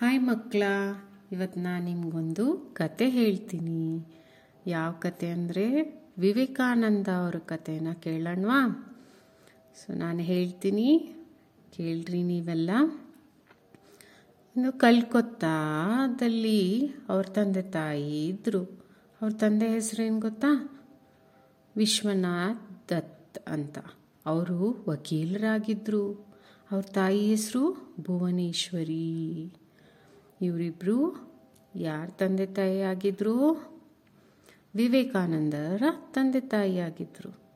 Hi ಮಕ್ಕಳ ಇವತ್ತು ನಾನು ನಿಮಗೊಂದು ಕತೆ ಹೇಳ್ತೀನಿ. ಯಾವ ಕತೆ ಅಂದರೆ ವಿವೇಕಾನಂದ ಅವರ ಕತೆನ ಕೇಳೋಣವಾ? ಸೊ ನಾನು ಹೇಳ್ತೀನಿ, ಕೇಳ್ರಿ ನೀವೆಲ್ಲ. ಇನ್ನು ಕಲ್ಕೊತ್ತಾದಲ್ಲಿ ಅವ್ರ ತಂದೆ ತಾಯಿ ಇದ್ದರು ಅವ್ರ ತಂದೆ ಹೆಸರೇನು ಗೊತ್ತಾ? ವಿಶ್ವನಾಥ್ ದತ್ ಅಂತ. ಅವರು ವಕೀಲರಾಗಿದ್ದರು ಅವ್ರ ತಾಯಿ ಹೆಸರು ಭುವನೇಶ್ವರಿ. ಇವರಿಬ್ಬರು ಯಾರ ತಂದೆ ತಾಯಿ ಆಗಿದ್ರು ವಿವೇಕಾನಂದರ ತಂದೆ ತಾಯಿ ಆಗಿದ್ರು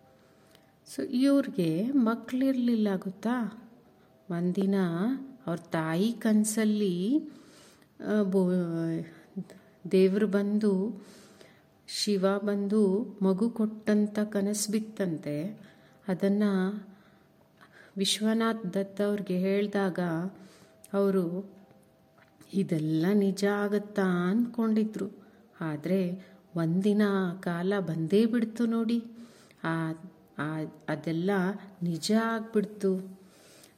ಸೊ ಇವ್ರಿಗೆ ಮಕ್ಕಳಿರಲಿಲ್ಲ ಗೊತ್ತಾ? ಒಂದಿನ ಅವ್ರ ತಾಯಿ ಕನಸಲ್ಲಿ ಬೋ, ದೇವರು ಬಂದು, ಶಿವ ಬಂದು ಮಗು ಕೊಟ್ಟಂತ ಕನಸು ಬಿತ್ತಂತೆ. ಅದನ್ನು ವಿಶ್ವನಾಥ್ ದತ್ತ ಅವ್ರಿಗೆ ಹೇಳಿದಾಗ ಅವರು ಇದೆಲ್ಲ ನಿಜ ಆಗುತ್ತಾ ಅಂದ್ಕೊಂಡಿದ್ರು ಆದರೆ ಒಂದಿನ ಕಾಲ ಬಂದೇ ಬಿಡ್ತು ನೋಡಿ. ಆ ಅದೆಲ್ಲ ನಿಜ ಆಗ್ಬಿಡ್ತು.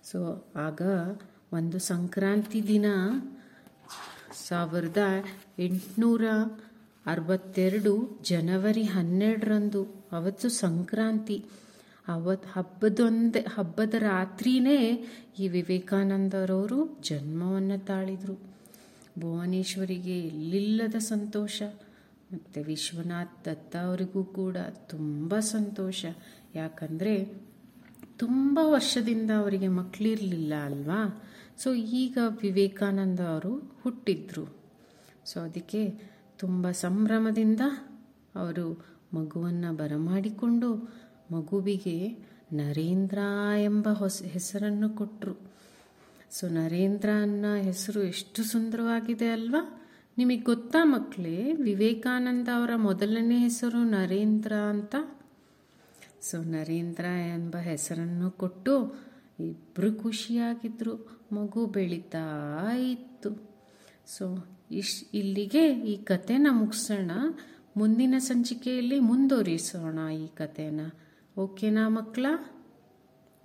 ಸೊ, ಆಗ ಒಂದು ಸಂಕ್ರಾಂತಿ ದಿನ ಸಾವಿರದ ಎಂಟುನೂರ ಅರವತ್ತೆರಡು ಜನವರಿ ಹನ್ನೆರಡರಂದು, ಅವತ್ತು ಸಂಕ್ರಾಂತಿ. ಅವತ್ತು ಹಬ್ಬದೊಂದೇ, ಹಬ್ಬದ ರಾತ್ರಿನೇ ಈ ವಿವೇಕಾನಂದರವರು ಜನ್ಮವನ್ನು ತಾಳಿದರು. ಭುವನೇಶ್ವರಿಗೆ ಇಲ್ಲಿಲ್ಲದ ಸಂತೋಷ, ಮತ್ತು ವಿಶ್ವನಾಥ್ ದತ್ತ ಅವರಿಗೂ ಕೂಡ ತುಂಬ ಸಂತೋಷ. ಯಾಕಂದರೆ ತುಂಬ ವರ್ಷದಿಂದ ಅವರಿಗೆ ಮಕ್ಕಳಿರಲಿಲ್ಲ ಅಲ್ವಾ? ಸೊ ಈಗ ವಿವೇಕಾನಂದ ಅವರು ಹುಟ್ಟಿದ್ರು. ಸೊ ಅದಕ್ಕೆ ತುಂಬ ಸಂಭ್ರಮದಿಂದ ಅವರು ಮಗುವನ್ನು ಬರಮಾಡಿಕೊಂಡು ಮಗುವಿಗೆ ನರೇಂದ್ರ ಎಂಬ ಹೊಸ, ಹೆಸರನ್ನು ಕೊಟ್ಟರು ಸೊ ನರೇಂದ್ರ ಅನ್ನೋ ಹೆಸರು ಎಷ್ಟು ಸುಂದರವಾಗಿದೆ ಅಲ್ವಾ? ನಿಮಗೆ ಗೊತ್ತಾ ಮಕ್ಕಳೇ ವಿವೇಕಾನಂದ ಅವರ ಮೊದಲನೇ ಹೆಸರು ನರೇಂದ್ರ ಅಂತ? ಸೊ ನರೇಂದ್ರ ಎಂಬ ಹೆಸರನ್ನು ಕೊಟ್ಟು ಇಬ್ಬರು ಖುಷಿಯಾಗಿದ್ದರು ಮಗು ಬೆಳೀತಾ ಇತ್ತು. ಸೊ ಇಶ್, ಇಲ್ಲಿಗೆ ಈ ಕತೆನ ಮುಗಿಸೋಣ. ಮುಂದಿನ ಸಂಚಿಕೆಯಲ್ಲಿ ಮುಂದುವರಿಸೋಣ ಈ ಕಥೆನ. ಓಕೆನಾ ಮಕ್ಕಳ?